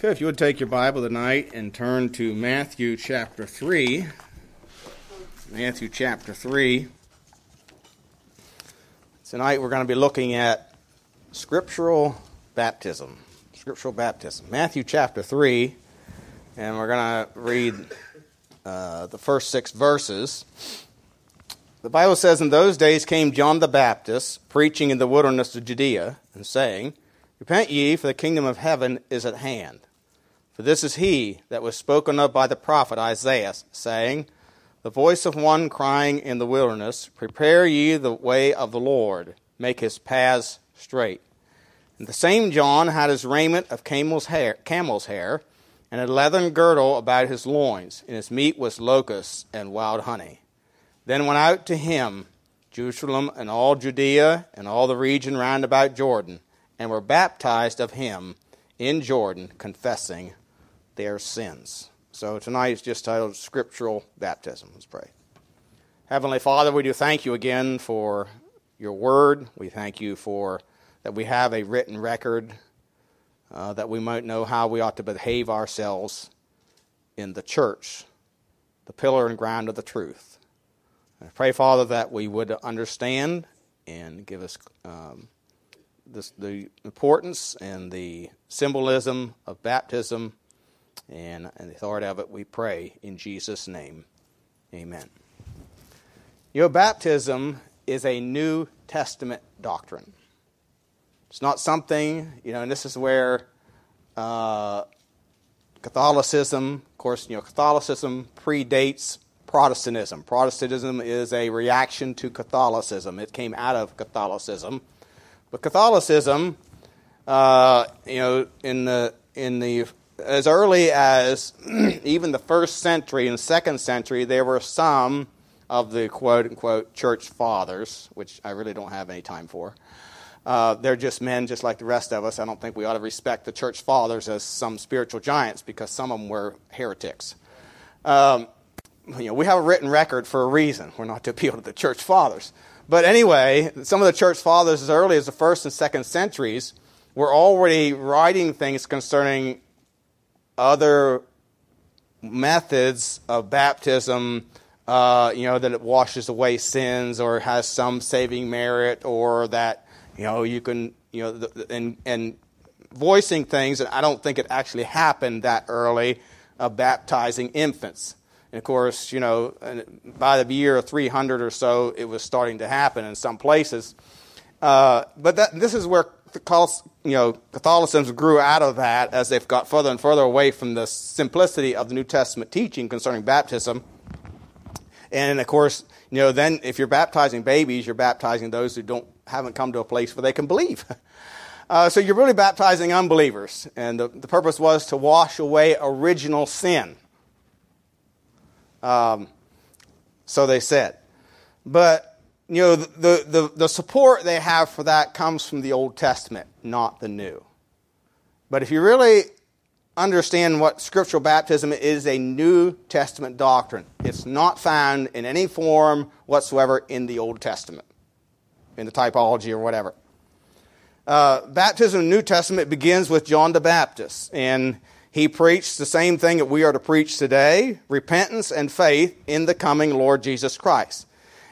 Okay, if you would take your Bible tonight and turn to Matthew chapter 3. Matthew chapter 3. Tonight we're going to be looking at scriptural baptism. Scriptural baptism. Matthew chapter 3, and we're going to read uh, the first six verses. The Bible says, In those days came John the Baptist, preaching in the wilderness of Judea, and saying, Repent ye, for the kingdom of heaven is at hand. For this is he that was spoken of by the prophet Isaiah, saying, The voice of one crying in the wilderness, Prepare ye the way of the Lord, make his paths straight. And the same John had his raiment of camel's hair, camel's hair, and a leathern girdle about his loins, and his meat was locusts and wild honey. Then went out to him Jerusalem and all Judea and all the region round about Jordan, and were baptized of him in Jordan, confessing their sins. So tonight is just titled Scriptural Baptism. Let's pray. Heavenly Father, we do thank you again for your word. We thank you for that we have a written record uh, that we might know how we ought to behave ourselves in the church, the pillar and ground of the truth. I pray, Father, that we would understand and give us um, this, the importance and the symbolism of baptism and, and the authority of it we pray in Jesus' name. Amen. Your baptism is a New Testament doctrine. It's not something, you know, and this is where uh, Catholicism, of course, you know, Catholicism predates Protestantism. Protestantism is a reaction to Catholicism. It came out of Catholicism. But Catholicism, uh, you know, in the in the as early as even the first century and second century, there were some of the quote unquote church fathers, which I really don't have any time for. Uh, they're just men, just like the rest of us. I don't think we ought to respect the church fathers as some spiritual giants because some of them were heretics. Um, you know, we have a written record for a reason. We're not to appeal to the church fathers. But anyway, some of the church fathers, as early as the first and second centuries, were already writing things concerning other methods of baptism, uh, you know, that it washes away sins or has some saving merit or that, you know, you can, you know, and, and voicing things that I don't think it actually happened that early of baptizing infants. And of course, you know, by the year 300 or so, it was starting to happen in some places. Uh, but that, this is where you know, Catholicism grew out of that as they've got further and further away from the simplicity of the New Testament teaching concerning baptism. And of course, you know, then if you're baptizing babies, you're baptizing those who don't haven't come to a place where they can believe. Uh, so you're really baptizing unbelievers, and the, the purpose was to wash away original sin. Um, so they said, but you know, the, the, the support they have for that comes from the Old Testament, not the New. But if you really understand what scriptural baptism is a New Testament doctrine, it's not found in any form whatsoever in the Old Testament, in the typology or whatever. Uh, baptism in the New Testament begins with John the Baptist, and he preached the same thing that we are to preach today repentance and faith in the coming Lord Jesus Christ.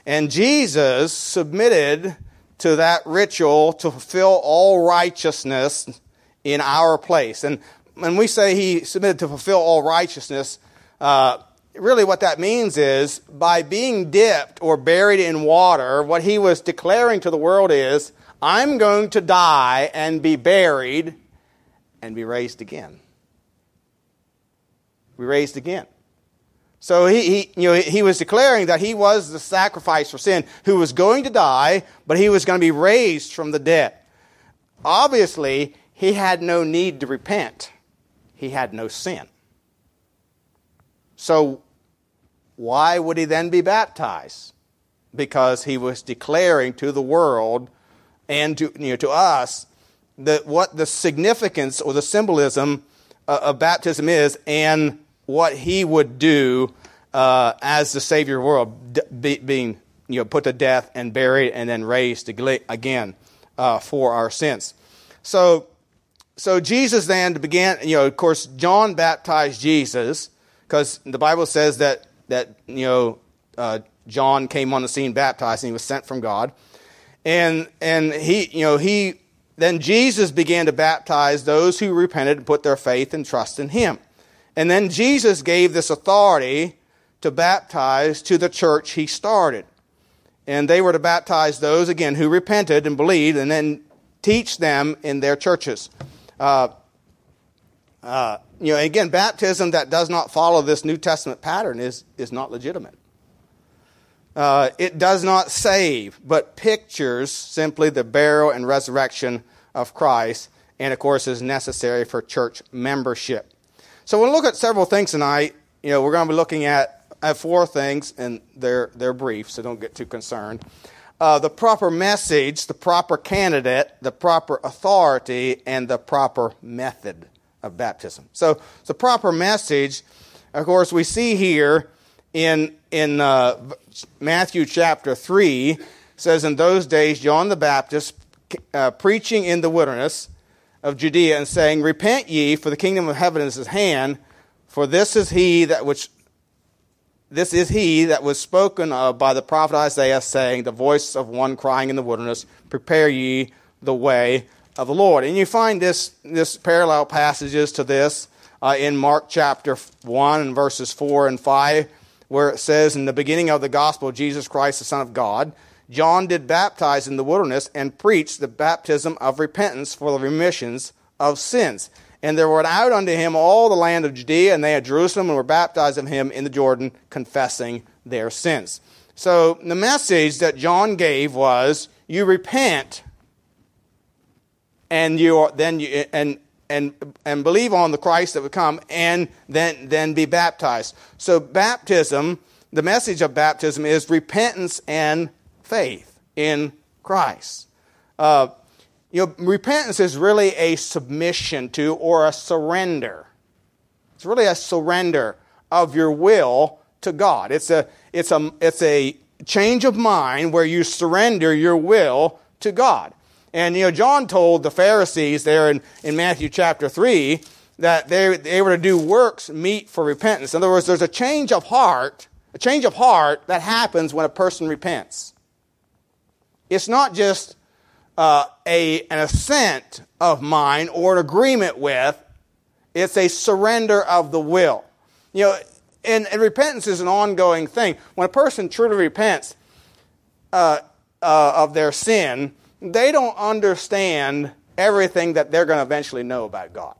And Jesus submitted to that ritual to fulfill all righteousness in our place. And when we say he submitted to fulfill all righteousness, uh, really what that means is by being dipped or buried in water, what he was declaring to the world is, I'm going to die and be buried and be raised again. Be raised again. So he, he, you know, he was declaring that he was the sacrifice for sin who was going to die, but he was going to be raised from the dead. Obviously, he had no need to repent. He had no sin. So why would he then be baptized? Because he was declaring to the world and to, you know, to us that what the significance or the symbolism uh, of baptism is and what he would do uh, as the Savior of the world, be, being you know, put to death and buried and then raised again uh, for our sins. So, so Jesus then began, you know, of course, John baptized Jesus because the Bible says that, that you know, uh, John came on the scene baptized and he was sent from God. And, and he, you know, he, then Jesus began to baptize those who repented and put their faith and trust in him. And then Jesus gave this authority to baptize to the church he started. And they were to baptize those, again, who repented and believed, and then teach them in their churches. Uh, uh, you know, again, baptism that does not follow this New Testament pattern is, is not legitimate. Uh, it does not save, but pictures simply the burial and resurrection of Christ, and of course is necessary for church membership. So we'll look at several things tonight. You know, we're going to be looking at, at four things, and they're, they're brief, so don't get too concerned. Uh, the proper message, the proper candidate, the proper authority, and the proper method of baptism. So, the proper message, of course, we see here in, in uh, Matthew chapter 3 says, In those days, John the Baptist uh, preaching in the wilderness of Judea and saying, Repent ye, for the kingdom of heaven is at hand, for this is he that which this is he that was spoken of by the prophet Isaiah, saying, The voice of one crying in the wilderness, Prepare ye the way of the Lord. And you find this, this parallel passages to this uh, in Mark chapter 1 and verses 4 and 5, where it says, In the beginning of the gospel, Jesus Christ, the Son of God, John did baptize in the wilderness and preached the baptism of repentance for the remissions of sins. And there went out unto him all the land of Judea, and they at Jerusalem, and were baptized of him in the Jordan, confessing their sins. So the message that John gave was, you repent, and you are, then you, and and and believe on the Christ that would come, and then then be baptized. So baptism, the message of baptism is repentance and faith in Christ. Uh, you know, repentance is really a submission to or a surrender. It's really a surrender of your will to God. It's a, it's a, it's a change of mind where you surrender your will to God. And, you know, John told the Pharisees there in, in Matthew chapter 3 that they, they were to do works meet for repentance. In other words, there's a change of heart, a change of heart that happens when a person repents. It's not just uh, a, an assent of mine or an agreement with, it's a surrender of the will. You know, and, and repentance is an ongoing thing. When a person truly repents uh, uh, of their sin, they don't understand everything that they're going to eventually know about God.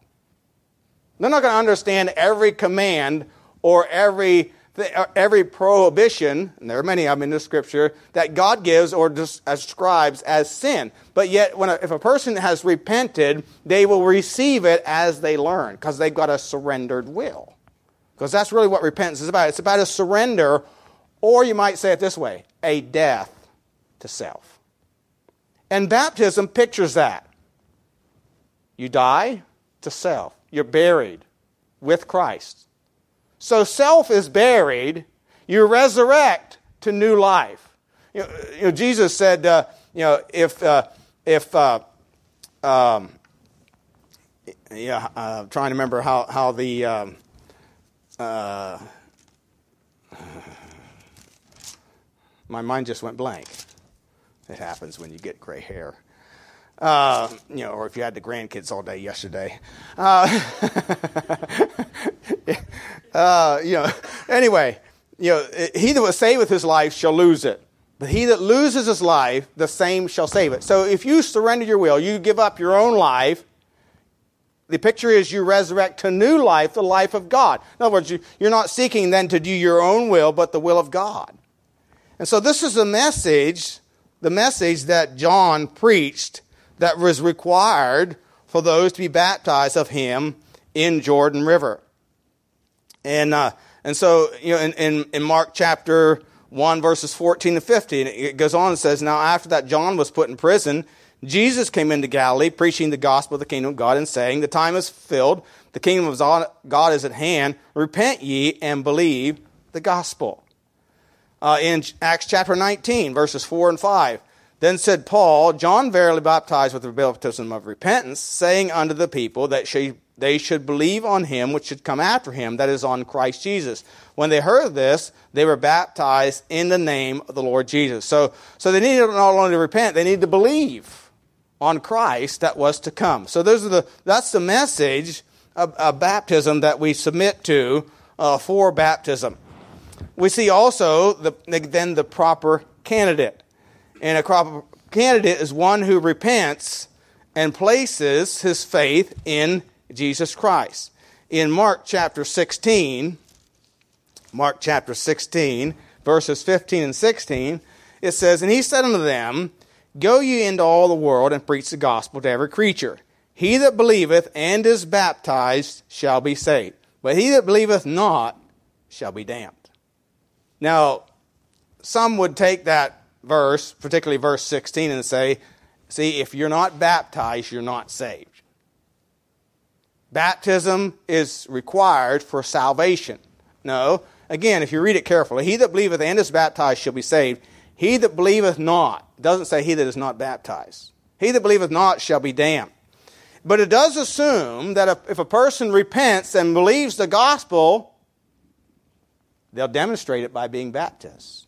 They're not going to understand every command or every Uh, every prohibition, and there are many of them in the scripture, that God gives or describes as sin. But yet, when a, if a person has repented, they will receive it as they learn because they've got a surrendered will. Because that's really what repentance is about. It's about a surrender, or you might say it this way a death to self. And baptism pictures that. You die to self, you're buried with Christ. So self is buried, you resurrect to new life. You know, you know Jesus said, uh, you know, if, uh, if, uh, um, yeah, I'm uh, trying to remember how, how the, um, uh, my mind just went blank. It happens when you get gray hair. Uh, you know, or if you had the grandkids all day yesterday. Uh, uh, you know, anyway, you know, he that will save with his life shall lose it. But he that loses his life, the same shall save it. So if you surrender your will, you give up your own life, the picture is you resurrect to new life, the life of God. In other words, you, you're not seeking then to do your own will, but the will of God. And so this is the message, the message that John preached that was required for those to be baptized of him in Jordan River. And, uh, and so, you know, in, in, in Mark chapter 1, verses 14 to 15, it goes on and says, Now after that John was put in prison, Jesus came into Galilee, preaching the gospel of the kingdom of God and saying, The time is filled, the kingdom of God is at hand. Repent ye and believe the gospel. Uh, in Acts chapter 19, verses 4 and 5, Then said Paul, John verily baptized with the baptism of repentance, saying unto the people that she, they should believe on him which should come after him, that is, on Christ Jesus. When they heard this, they were baptized in the name of the Lord Jesus. So, so they needed not only to repent, they needed to believe on Christ that was to come. So those are the, that's the message of, of baptism that we submit to uh, for baptism. We see also the, then the proper candidate. And a proper candidate is one who repents and places his faith in Jesus Christ. In Mark chapter 16, Mark chapter 16, verses 15 and 16, it says, And he said unto them, Go ye into all the world and preach the gospel to every creature. He that believeth and is baptized shall be saved, but he that believeth not shall be damned. Now, some would take that verse, particularly verse 16, and say, see, if you're not baptized, you're not saved. Baptism is required for salvation. No. Again, if you read it carefully, he that believeth and is baptized shall be saved. He that believeth not, doesn't say he that is not baptized. He that believeth not shall be damned. But it does assume that if a person repents and believes the gospel, they'll demonstrate it by being baptized.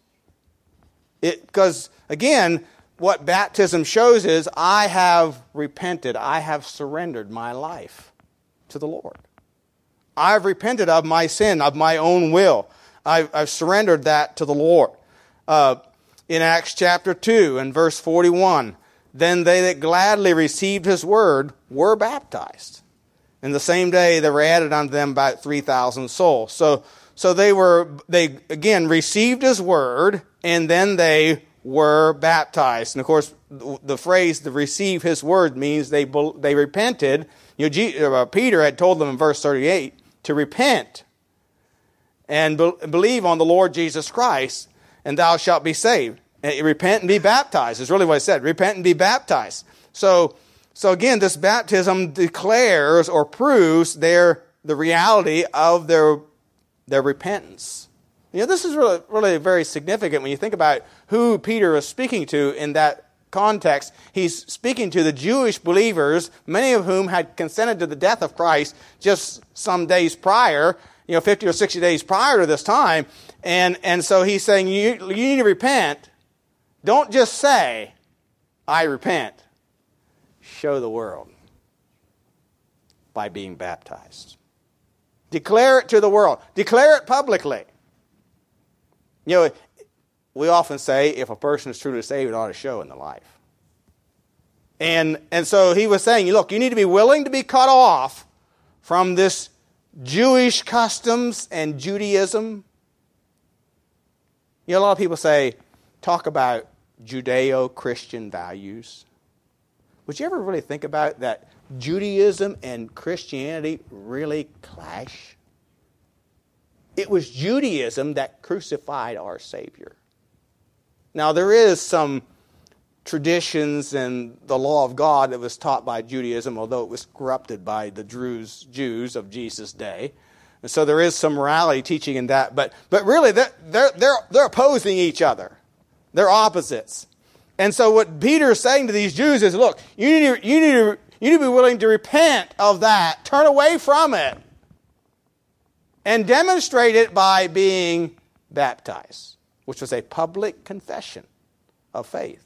Because, again, what baptism shows is I have repented, I have surrendered my life to the Lord. I've repented of my sin, of my own will. I've, I've surrendered that to the Lord. Uh, in Acts chapter 2 and verse 41, then they that gladly received his word were baptized. In the same day, there were added unto them about 3,000 souls. So, so they were, they again received his word and then they were baptized. And of course, the phrase to receive his word means they, they repented. You know, uh, Peter had told them in verse 38 to repent and be, believe on the Lord Jesus Christ, and thou shalt be saved. And repent and be baptized is really what it said. Repent and be baptized. So, so again, this baptism declares or proves their the reality of their their repentance. You know, this is really, really very significant when you think about who Peter is speaking to in that context. He's speaking to the Jewish believers, many of whom had consented to the death of Christ just some days prior, you know, 50 or 60 days prior to this time. And, and so he's saying, you, you need to repent. Don't just say, I repent. Show the world by being baptized. Declare it to the world. Declare it publicly. You know, we often say if a person is truly saved, it ought to show in the life. And, and so he was saying, look, you need to be willing to be cut off from this Jewish customs and Judaism. You know, a lot of people say, talk about Judeo Christian values. Would you ever really think about that Judaism and Christianity really clash? It was Judaism that crucified our Savior. Now, there is some traditions and the law of God that was taught by Judaism, although it was corrupted by the Jews, Jews of Jesus' day. And so there is some morality teaching in that, but, but really they're, they're, they're, they're opposing each other. They're opposites. And so what Peter is saying to these Jews is, look, you need to, you need to, you need to be willing to repent of that, turn away from it, and demonstrate it by being baptized, which was a public confession of faith.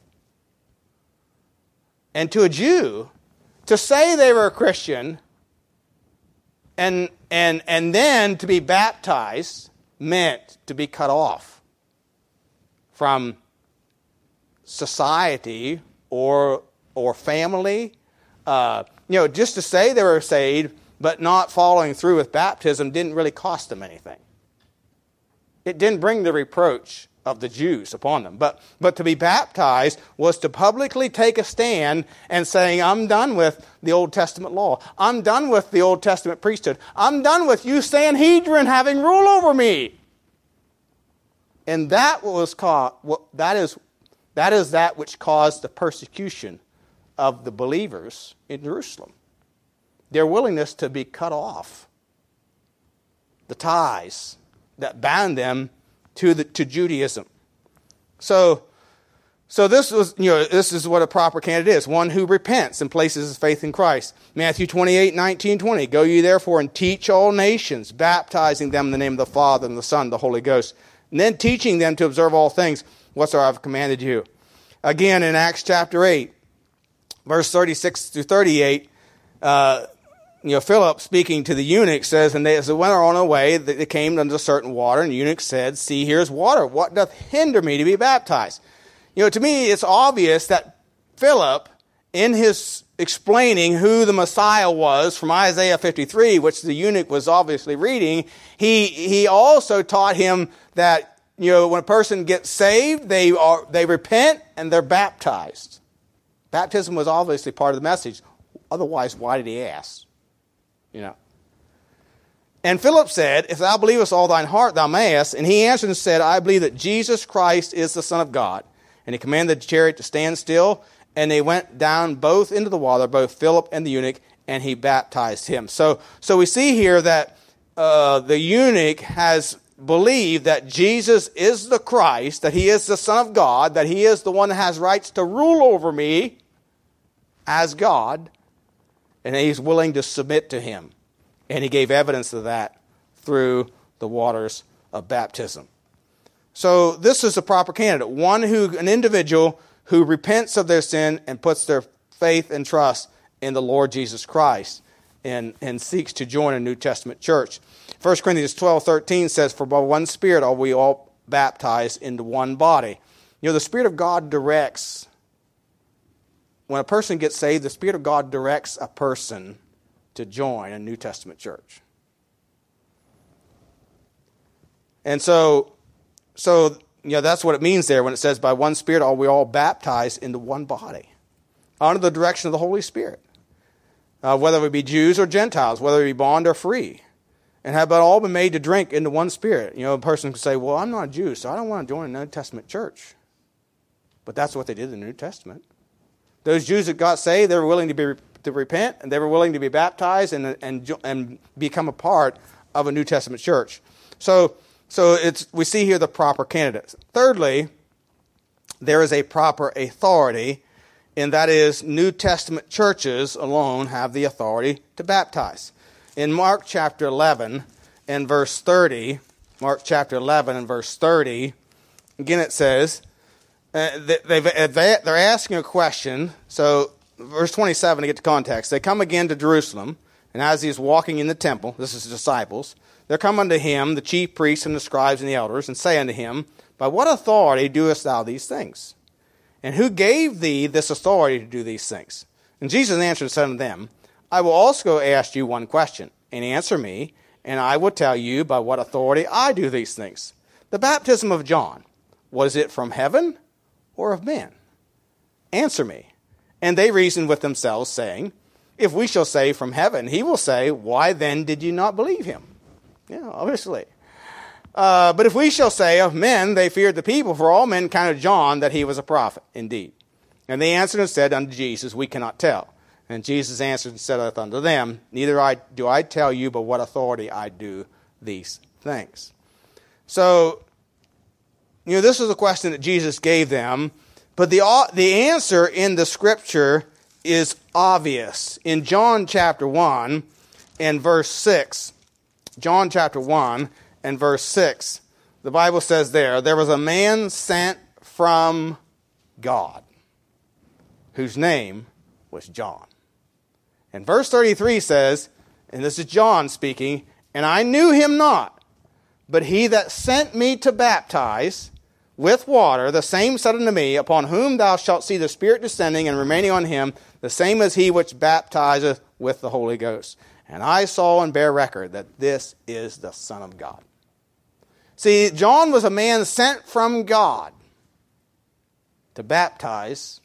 And to a Jew, to say they were a Christian and, and, and then to be baptized meant to be cut off from society or, or family. Uh, you know, just to say they were saved but not following through with baptism didn't really cost them anything. It didn't bring the reproach of the Jews upon them. But, but to be baptized was to publicly take a stand and saying, I'm done with the Old Testament law. I'm done with the Old Testament priesthood. I'm done with you, Sanhedrin, having rule over me. And that was caught, that is, that is that which caused the persecution of the believers in Jerusalem their willingness to be cut off, the ties that bound them to, the, to Judaism. So, So this was, you know, this is what a proper candidate is. One who repents and places his faith in Christ. Matthew 28, 19, 20. Go ye therefore and teach all nations, baptizing them in the name of the Father and the Son and the Holy Ghost. And then teaching them to observe all things whatsoever I've commanded you. Again, in Acts chapter 8, verse 36 to 38, uh, you know, Philip speaking to the eunuch says, And they, as they went on their way, they came unto certain water, and the eunuch said, See, here's water. What doth hinder me to be baptized? You know, to me, it's obvious that Philip, in his explaining who the Messiah was from Isaiah 53, which the eunuch was obviously reading, he, he also taught him that, you know, when a person gets saved, they, are, they repent and they're baptized. Baptism was obviously part of the message. Otherwise, why did he ask? You know. And Philip said, If thou believest all thine heart, thou mayest. And he answered and said, I believe that Jesus Christ is the Son of God and he commanded the chariot to stand still, and they went down both into the water, both Philip and the eunuch, and he baptized him. So, so we see here that uh, the eunuch has believed that Jesus is the Christ, that he is the Son of God, that he is the one that has rights to rule over me as God, and he's willing to submit to him. And he gave evidence of that through the waters of baptism. So this is a proper candidate, one who an individual who repents of their sin and puts their faith and trust in the Lord Jesus Christ and, and seeks to join a New Testament church. 1 Corinthians 12, 13 says, For by one Spirit are we all baptized into one body. You know, the Spirit of God directs, when a person gets saved, the Spirit of God directs a person to join a New Testament church. And so so, you know, that's what it means there when it says, by one Spirit are we all baptized into one body, under the direction of the Holy Spirit. Uh, whether we be Jews or Gentiles, whether we be bond or free, and have all been made to drink into one Spirit. You know, a person could say, well, I'm not a Jew, so I don't want to join a New Testament church. But that's what they did in the New Testament. Those Jews that got saved, they were willing to, be, to repent, and they were willing to be baptized and, and, and become a part of a New Testament church. So, so it's, we see here the proper candidates. Thirdly, there is a proper authority, and that is New Testament churches alone have the authority to baptize. In Mark chapter 11 and verse 30, Mark chapter 11 and verse 30, again it says, uh, they, they're asking a question. So, verse 27 to get to context, they come again to Jerusalem, and as he is walking in the temple, this is his disciples, there come unto him the chief priests and the scribes and the elders, and say unto him, By what authority doest thou these things? And who gave thee this authority to do these things? And Jesus answered and said unto them, I will also ask you one question, and answer me, and I will tell you by what authority I do these things. The baptism of John, was it from heaven or of men? Answer me. And they reasoned with themselves, saying, If we shall say from heaven, he will say, Why then did you not believe him? Yeah, obviously. Uh, but if we shall say of men, they feared the people, for all men counted John that he was a prophet, indeed. And they answered and said unto Jesus, We cannot tell. And Jesus answered and said unto them, Neither I, do I tell you, but what authority I do these things. So, you know, this was a question that Jesus gave them, but the, the answer in the scripture is obvious. In John chapter 1 and verse 6, John chapter 1 and verse 6, the Bible says there, there was a man sent from God whose name was John. And verse 33 says, and this is John speaking, and I knew him not, but he that sent me to baptize with water, the same said unto me, Upon whom thou shalt see the Spirit descending and remaining on him, the same as he which baptizeth with the Holy Ghost. And I saw and bear record that this is the Son of God. See, John was a man sent from God to baptize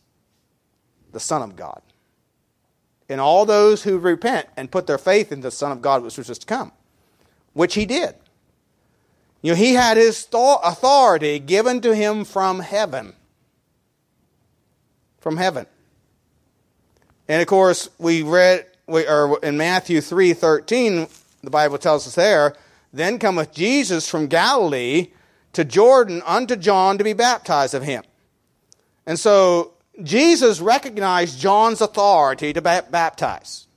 the Son of God. And all those who repent and put their faith in the Son of God, which was just to come, which he did. You know, he had his authority given to him from heaven. From heaven. And of course, we read we, or in Matthew 3:13, the Bible tells us there, then cometh Jesus from Galilee to Jordan unto John to be baptized of him. And so Jesus recognized John's authority to baptize.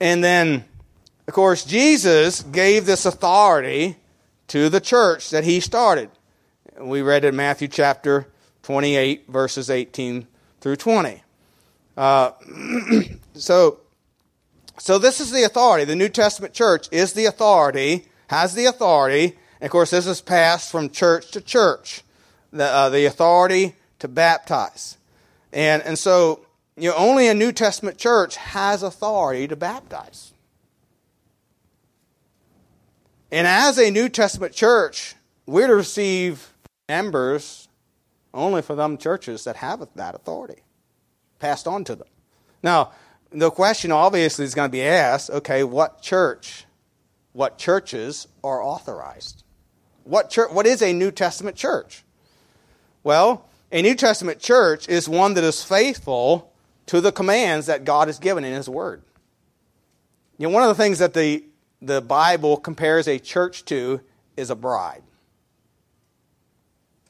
And then, of course, Jesus gave this authority to the church that he started. We read in Matthew chapter 28, verses 18 through 20. Uh, so, so this is the authority. The New Testament church is the authority, has the authority. And of course, this is passed from church to church. The, uh, the authority to baptize. And, and so, you know, only a New Testament church has authority to baptize. And as a New Testament church, we're to receive members only for them churches that have that authority passed on to them. Now, the question obviously is going to be asked okay, what church, what churches are authorized? What, church, what is a New Testament church? Well, a New Testament church is one that is faithful to the commands that God has given in His Word. You know, one of the things that the, the Bible compares a church to is a bride.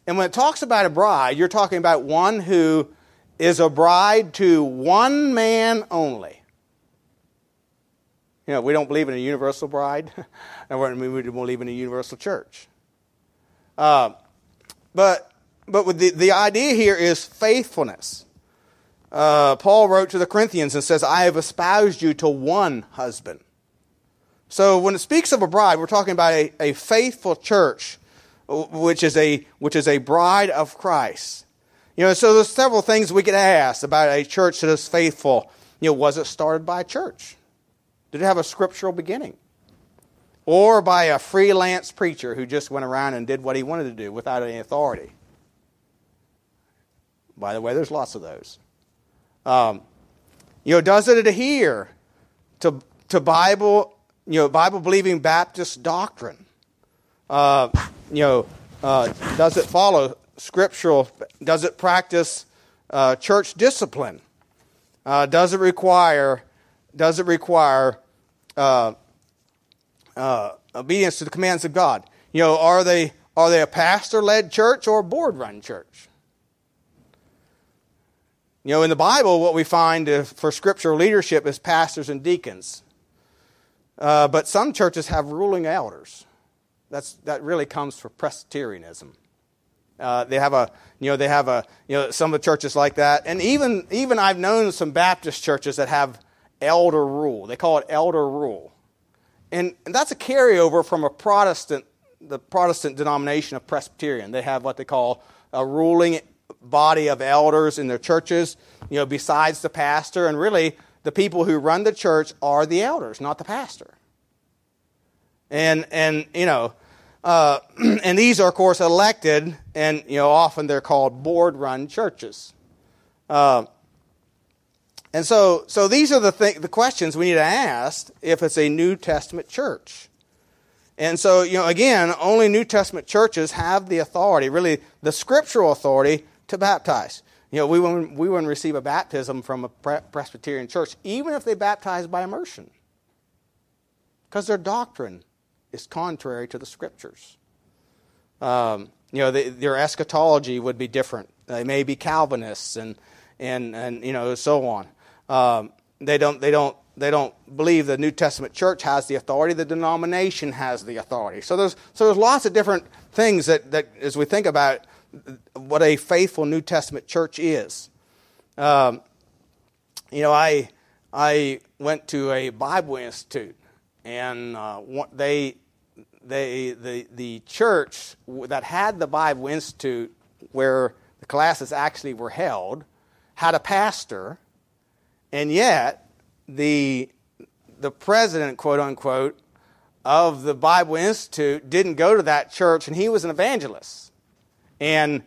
And when it talks about a bride, you're talking about one who is a bride to one man only. You know, we don't believe in a universal bride, and we don't believe in a universal church. Uh, but but the, the idea here is faithfulness. Uh, Paul wrote to the Corinthians and says, I have espoused you to one husband. So when it speaks of a bride, we're talking about a, a faithful church, which is a, which is a bride of Christ. You know, so there's several things we could ask about a church that is faithful. You know, was it started by a church? Did it have a scriptural beginning? Or by a freelance preacher who just went around and did what he wanted to do without any authority? By the way, there's lots of those. Um, you know, does it adhere to, to Bible, you know, Bible believing Baptist doctrine? Uh, you know, uh, does it follow scriptural? Does it practice uh, church discipline? Uh, does it require? Does it require uh, uh, obedience to the commands of God? You know, are they are they a pastor led church or a board run church? You know, in the Bible, what we find for scriptural leadership is pastors and deacons. Uh, but some churches have ruling elders. That's, that really comes from Presbyterianism. Uh, they have a, you know, they have a, you know, some of the churches like that, and even even I've known some Baptist churches that have elder rule. They call it elder rule, and, and that's a carryover from a Protestant, the Protestant denomination of Presbyterian. They have what they call a ruling body of elders in their churches, you know, besides the pastor. And really, the people who run the church are the elders, not the pastor. And, and you know, uh, and these are, of course, elected, and, you know, often they're called board run churches. Uh, and so, so these are the, th- the questions we need to ask if it's a New Testament church. And so, you know, again, only New Testament churches have the authority, really the scriptural authority, to baptize. You know, we wouldn't, we wouldn't receive a baptism from a Presbyterian church, even if they baptized by immersion, because their doctrine is contrary to the scriptures. Um, you know, their eschatology would be different. They may be Calvinists and, and, and you know, so on. Um, they, don't, they, don't, they don't believe the New Testament church has the authority, the denomination has the authority. So there's, so there's lots of different things that, that as we think about what a faithful New Testament church is. Um, you know, I I went to a Bible institute, and uh, they they the the church that had the Bible institute where the classes actually were held had a pastor, and yet the the president, quote unquote, of the Bible Institute didn't go to that church, and he was an evangelist. And,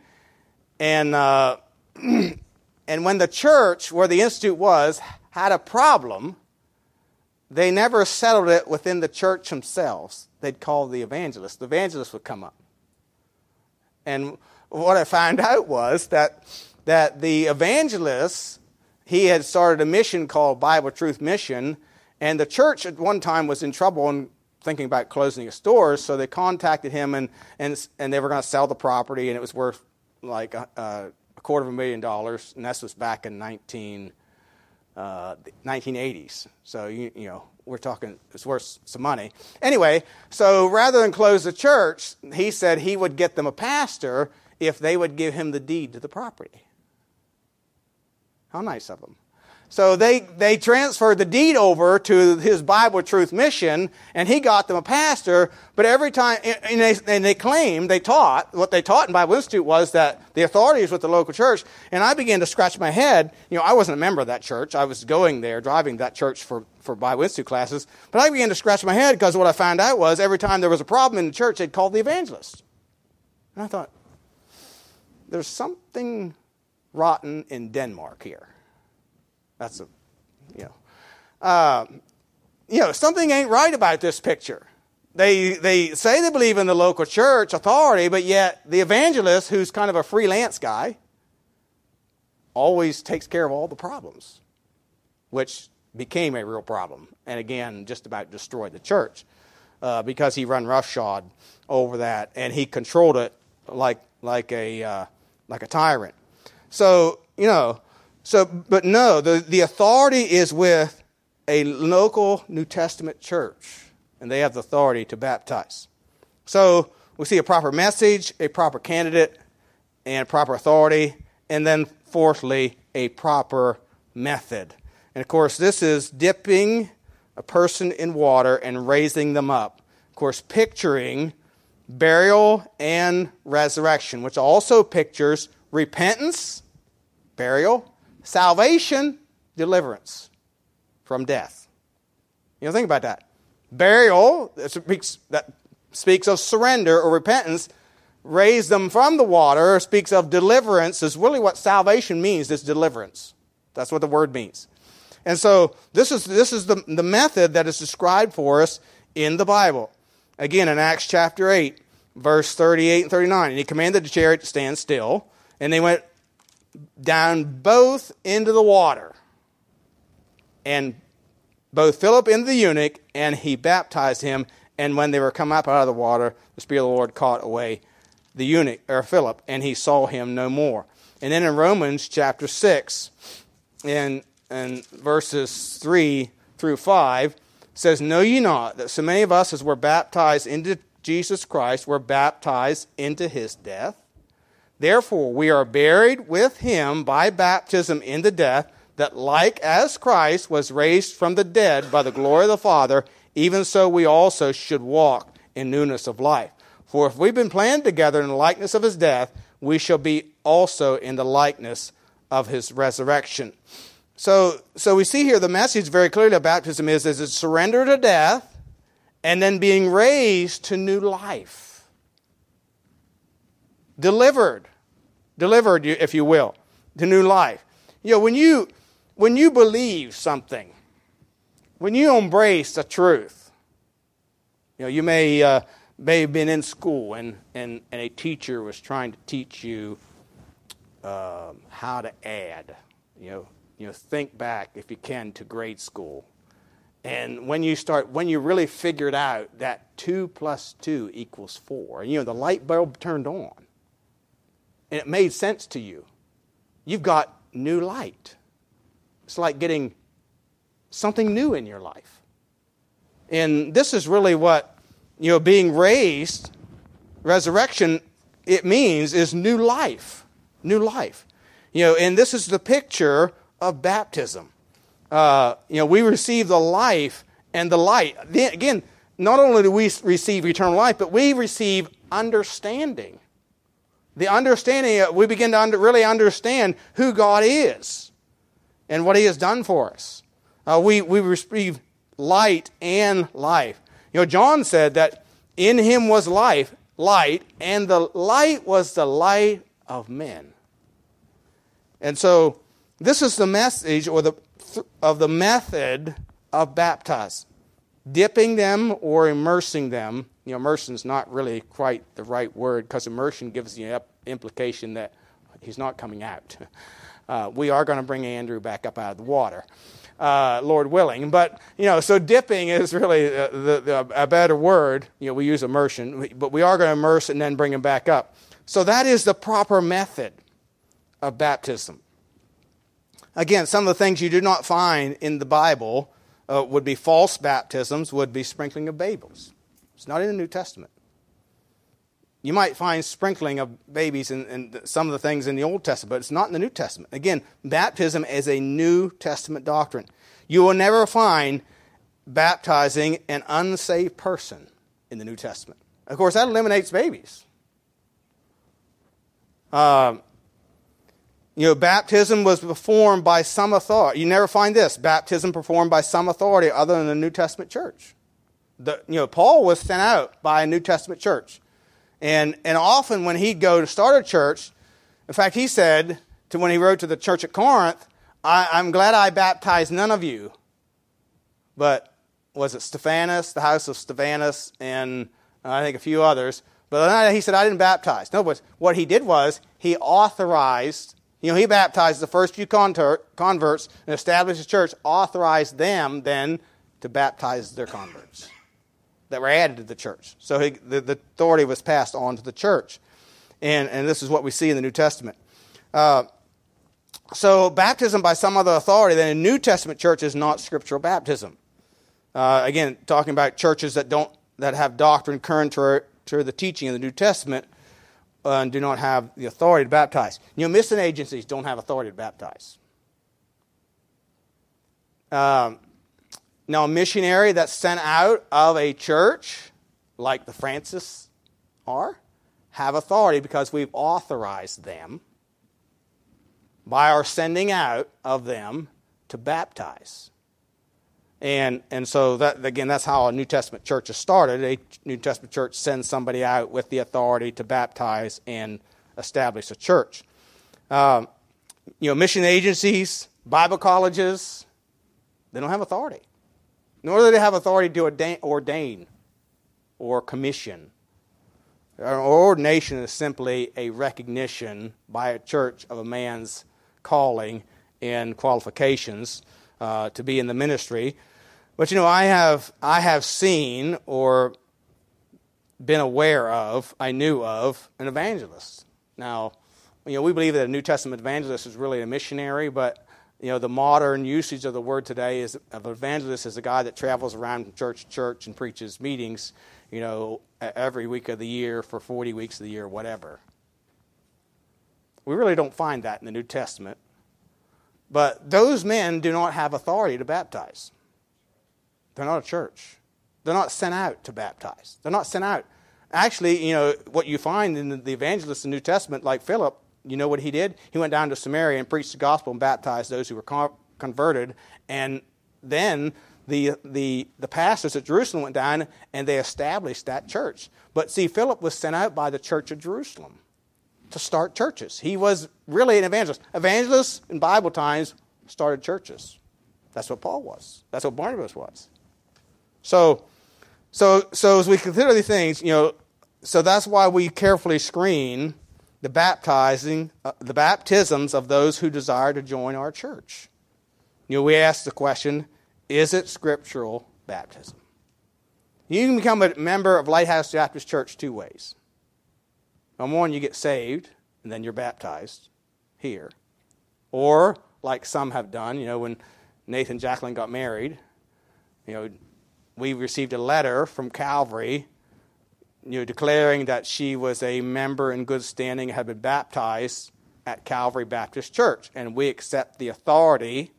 and, uh, and when the church where the institute was had a problem, they never settled it within the church themselves. They'd call the evangelist. The evangelist would come up. And what I found out was that, that the evangelist, he had started a mission called Bible Truth Mission, and the church at one time was in trouble and thinking about closing his stores, so they contacted him and, and, and they were going to sell the property and it was worth like a, a quarter of a million dollars, and this was back in 19, uh, 1980s. So, you, you know, we're talking, it's worth some money. Anyway, so rather than close the church, he said he would get them a pastor if they would give him the deed to the property. How nice of them. So they, they transferred the deed over to his Bible Truth mission, and he got them a pastor. But every time, and they, and they claimed, they taught, what they taught in Bible Institute was that the authorities with the local church, and I began to scratch my head. You know, I wasn't a member of that church. I was going there, driving that church for, for Bible Institute classes. But I began to scratch my head because what I found out was every time there was a problem in the church, they'd call the evangelist. And I thought, there's something rotten in Denmark here. That's a, you know, uh, you know, something ain't right about this picture. They, they say they believe in the local church authority, but yet the evangelist, who's kind of a freelance guy, always takes care of all the problems, which became a real problem. And again, just about destroyed the church uh, because he run roughshod over that and he controlled it like, like, a, uh, like a tyrant. So, you know, so, but no, the, the authority is with a local New Testament church, and they have the authority to baptize. So, we see a proper message, a proper candidate, and proper authority, and then fourthly, a proper method. And of course, this is dipping a person in water and raising them up. Of course, picturing burial and resurrection, which also pictures repentance, burial, Salvation, deliverance from death. You know, think about that. Burial, that speaks, that speaks of surrender or repentance. Raise them from the water speaks of deliverance, is really what salvation means, this deliverance. That's what the word means. And so this is, this is the, the method that is described for us in the Bible. Again, in Acts chapter 8, verse 38 and 39. And he commanded the chariot to stand still. And they went down both into the water. And both Philip and the eunuch, and he baptized him. And when they were come up out of the water, the Spirit of the Lord caught away the eunuch, or Philip, and he saw him no more. And then in Romans chapter 6, in, in verses 3 through 5, says, Know ye not that so many of us as were baptized into Jesus Christ were baptized into his death? Therefore, we are buried with him by baptism into death, that like as Christ was raised from the dead by the glory of the Father, even so we also should walk in newness of life. For if we've been planted together in the likeness of his death, we shall be also in the likeness of his resurrection. So, so we see here the message very clearly of baptism is, is a surrender to death and then being raised to new life delivered, delivered, if you will, to new life. You know, when you when you believe something, when you embrace the truth, you know, you may uh, may have been in school and, and, and a teacher was trying to teach you um, how to add. You know, you know, think back if you can to grade school. And when you start, when you really figured out that two plus two equals four, you know, the light bulb turned on and it made sense to you, you've got new light. It's like getting something new in your life. And this is really what, you know, being raised, resurrection, it means is new life. New life. You know, and this is the picture of baptism. Uh, you know, we receive the life and the light. Again, not only do we receive eternal life, but we receive understanding the understanding, we begin to under, really understand who God is and what He has done for us. Uh, we, we receive light and life. You know, John said that in Him was life, light, and the light was the light of men. And so, this is the message or the of the method of baptizing, dipping them or immersing them you know, immersion is not really quite the right word because immersion gives the implication that he's not coming out. Uh, we are going to bring Andrew back up out of the water, uh, Lord willing. But, you know, so dipping is really the, the, a better word. You know, we use immersion, but we are going to immerse and then bring him back up. So that is the proper method of baptism. Again, some of the things you do not find in the Bible uh, would be false baptisms, would be sprinkling of babies. It's not in the New Testament. You might find sprinkling of babies in, some of the things in the Old Testament, but it's not in the New Testament. Again, baptism is a New Testament doctrine. You will never find baptizing an unsaved person in the New Testament. Of course, that eliminates babies. Um, you know, baptism was performed by some authority. You never find this baptism performed by some authority other than the New Testament church. The, you know, Paul was sent out by a New Testament church. And, and often when he'd go to start a church, in fact, he said to when he wrote to the church at Corinth, I, I'm glad I baptized none of you. But was it Stephanas, the house of Stephanas, and I think a few others. But he said, I didn't baptize. No, but what he did was he authorized, you know, he baptized the first few converts and established a church, authorized them then to baptize their converts that were added to the church. So he, the, the, authority was passed on to the church. And, and this is what we see in the New Testament. Uh, so baptism by some other authority than a New Testament church is not scriptural baptism. Uh, again, talking about churches that don't that have doctrine current to, the teaching of the New Testament uh, and do not have the authority to baptize. You know, mission agencies don't have authority to baptize. Um, now, a missionary that's sent out of a church, like the Francis are, have authority because we've authorized them by our sending out of them to baptize. And, and so, that, again, that's how a New Testament church is started. A New Testament church sends somebody out with the authority to baptize and establish a church. Um, you know, mission agencies, Bible colleges, they don't have authority nor do they have authority to ordain or commission. ordination is simply a recognition by a church of a man's calling and qualifications uh, to be in the ministry. But you know, I have I have seen or been aware of, I knew of an evangelist. Now, you know, we believe that a New Testament evangelist is really a missionary, but you know, the modern usage of the word today is of evangelist is a guy that travels around church to church and preaches meetings, you know, every week of the year for 40 weeks of the year, whatever. We really don't find that in the New Testament. But those men do not have authority to baptize. They're not a church. They're not sent out to baptize. They're not sent out. Actually, you know, what you find in the evangelists in the New Testament, like Philip, you know what he did? He went down to Samaria and preached the gospel and baptized those who were converted. And then the, the, the pastors at Jerusalem went down and they established that church. But see, Philip was sent out by the church of Jerusalem to start churches. He was really an evangelist. Evangelists in Bible times started churches. That's what Paul was. That's what Barnabas was. So, so, so as we consider these things, you know, so that's why we carefully screen the baptizing, uh, the baptisms of those who desire to join our church. You know, we ask the question, is it scriptural baptism? You can become a member of Lighthouse Baptist Church two ways. Number one, you get saved, and then you're baptized here. Or, like some have done, you know, when Nathan Jacqueline got married, you know, we received a letter from Calvary you know, declaring that she was a member in good standing, had been baptized at Calvary Baptist Church. And we accept the authority,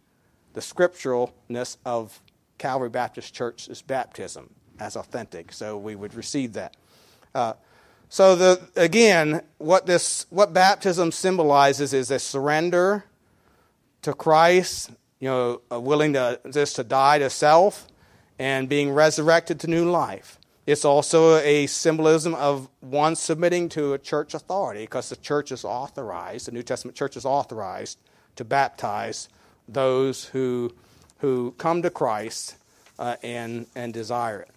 the scripturalness of Calvary Baptist Church's baptism as authentic. So we would receive that. Uh, so the again, what this what baptism symbolizes is a surrender to Christ, you know, willing to just to die to self and being resurrected to new life. It's also a symbolism of one submitting to a church authority because the church is authorized, the New Testament church is authorized to baptize those who, who come to Christ uh, and, and desire it.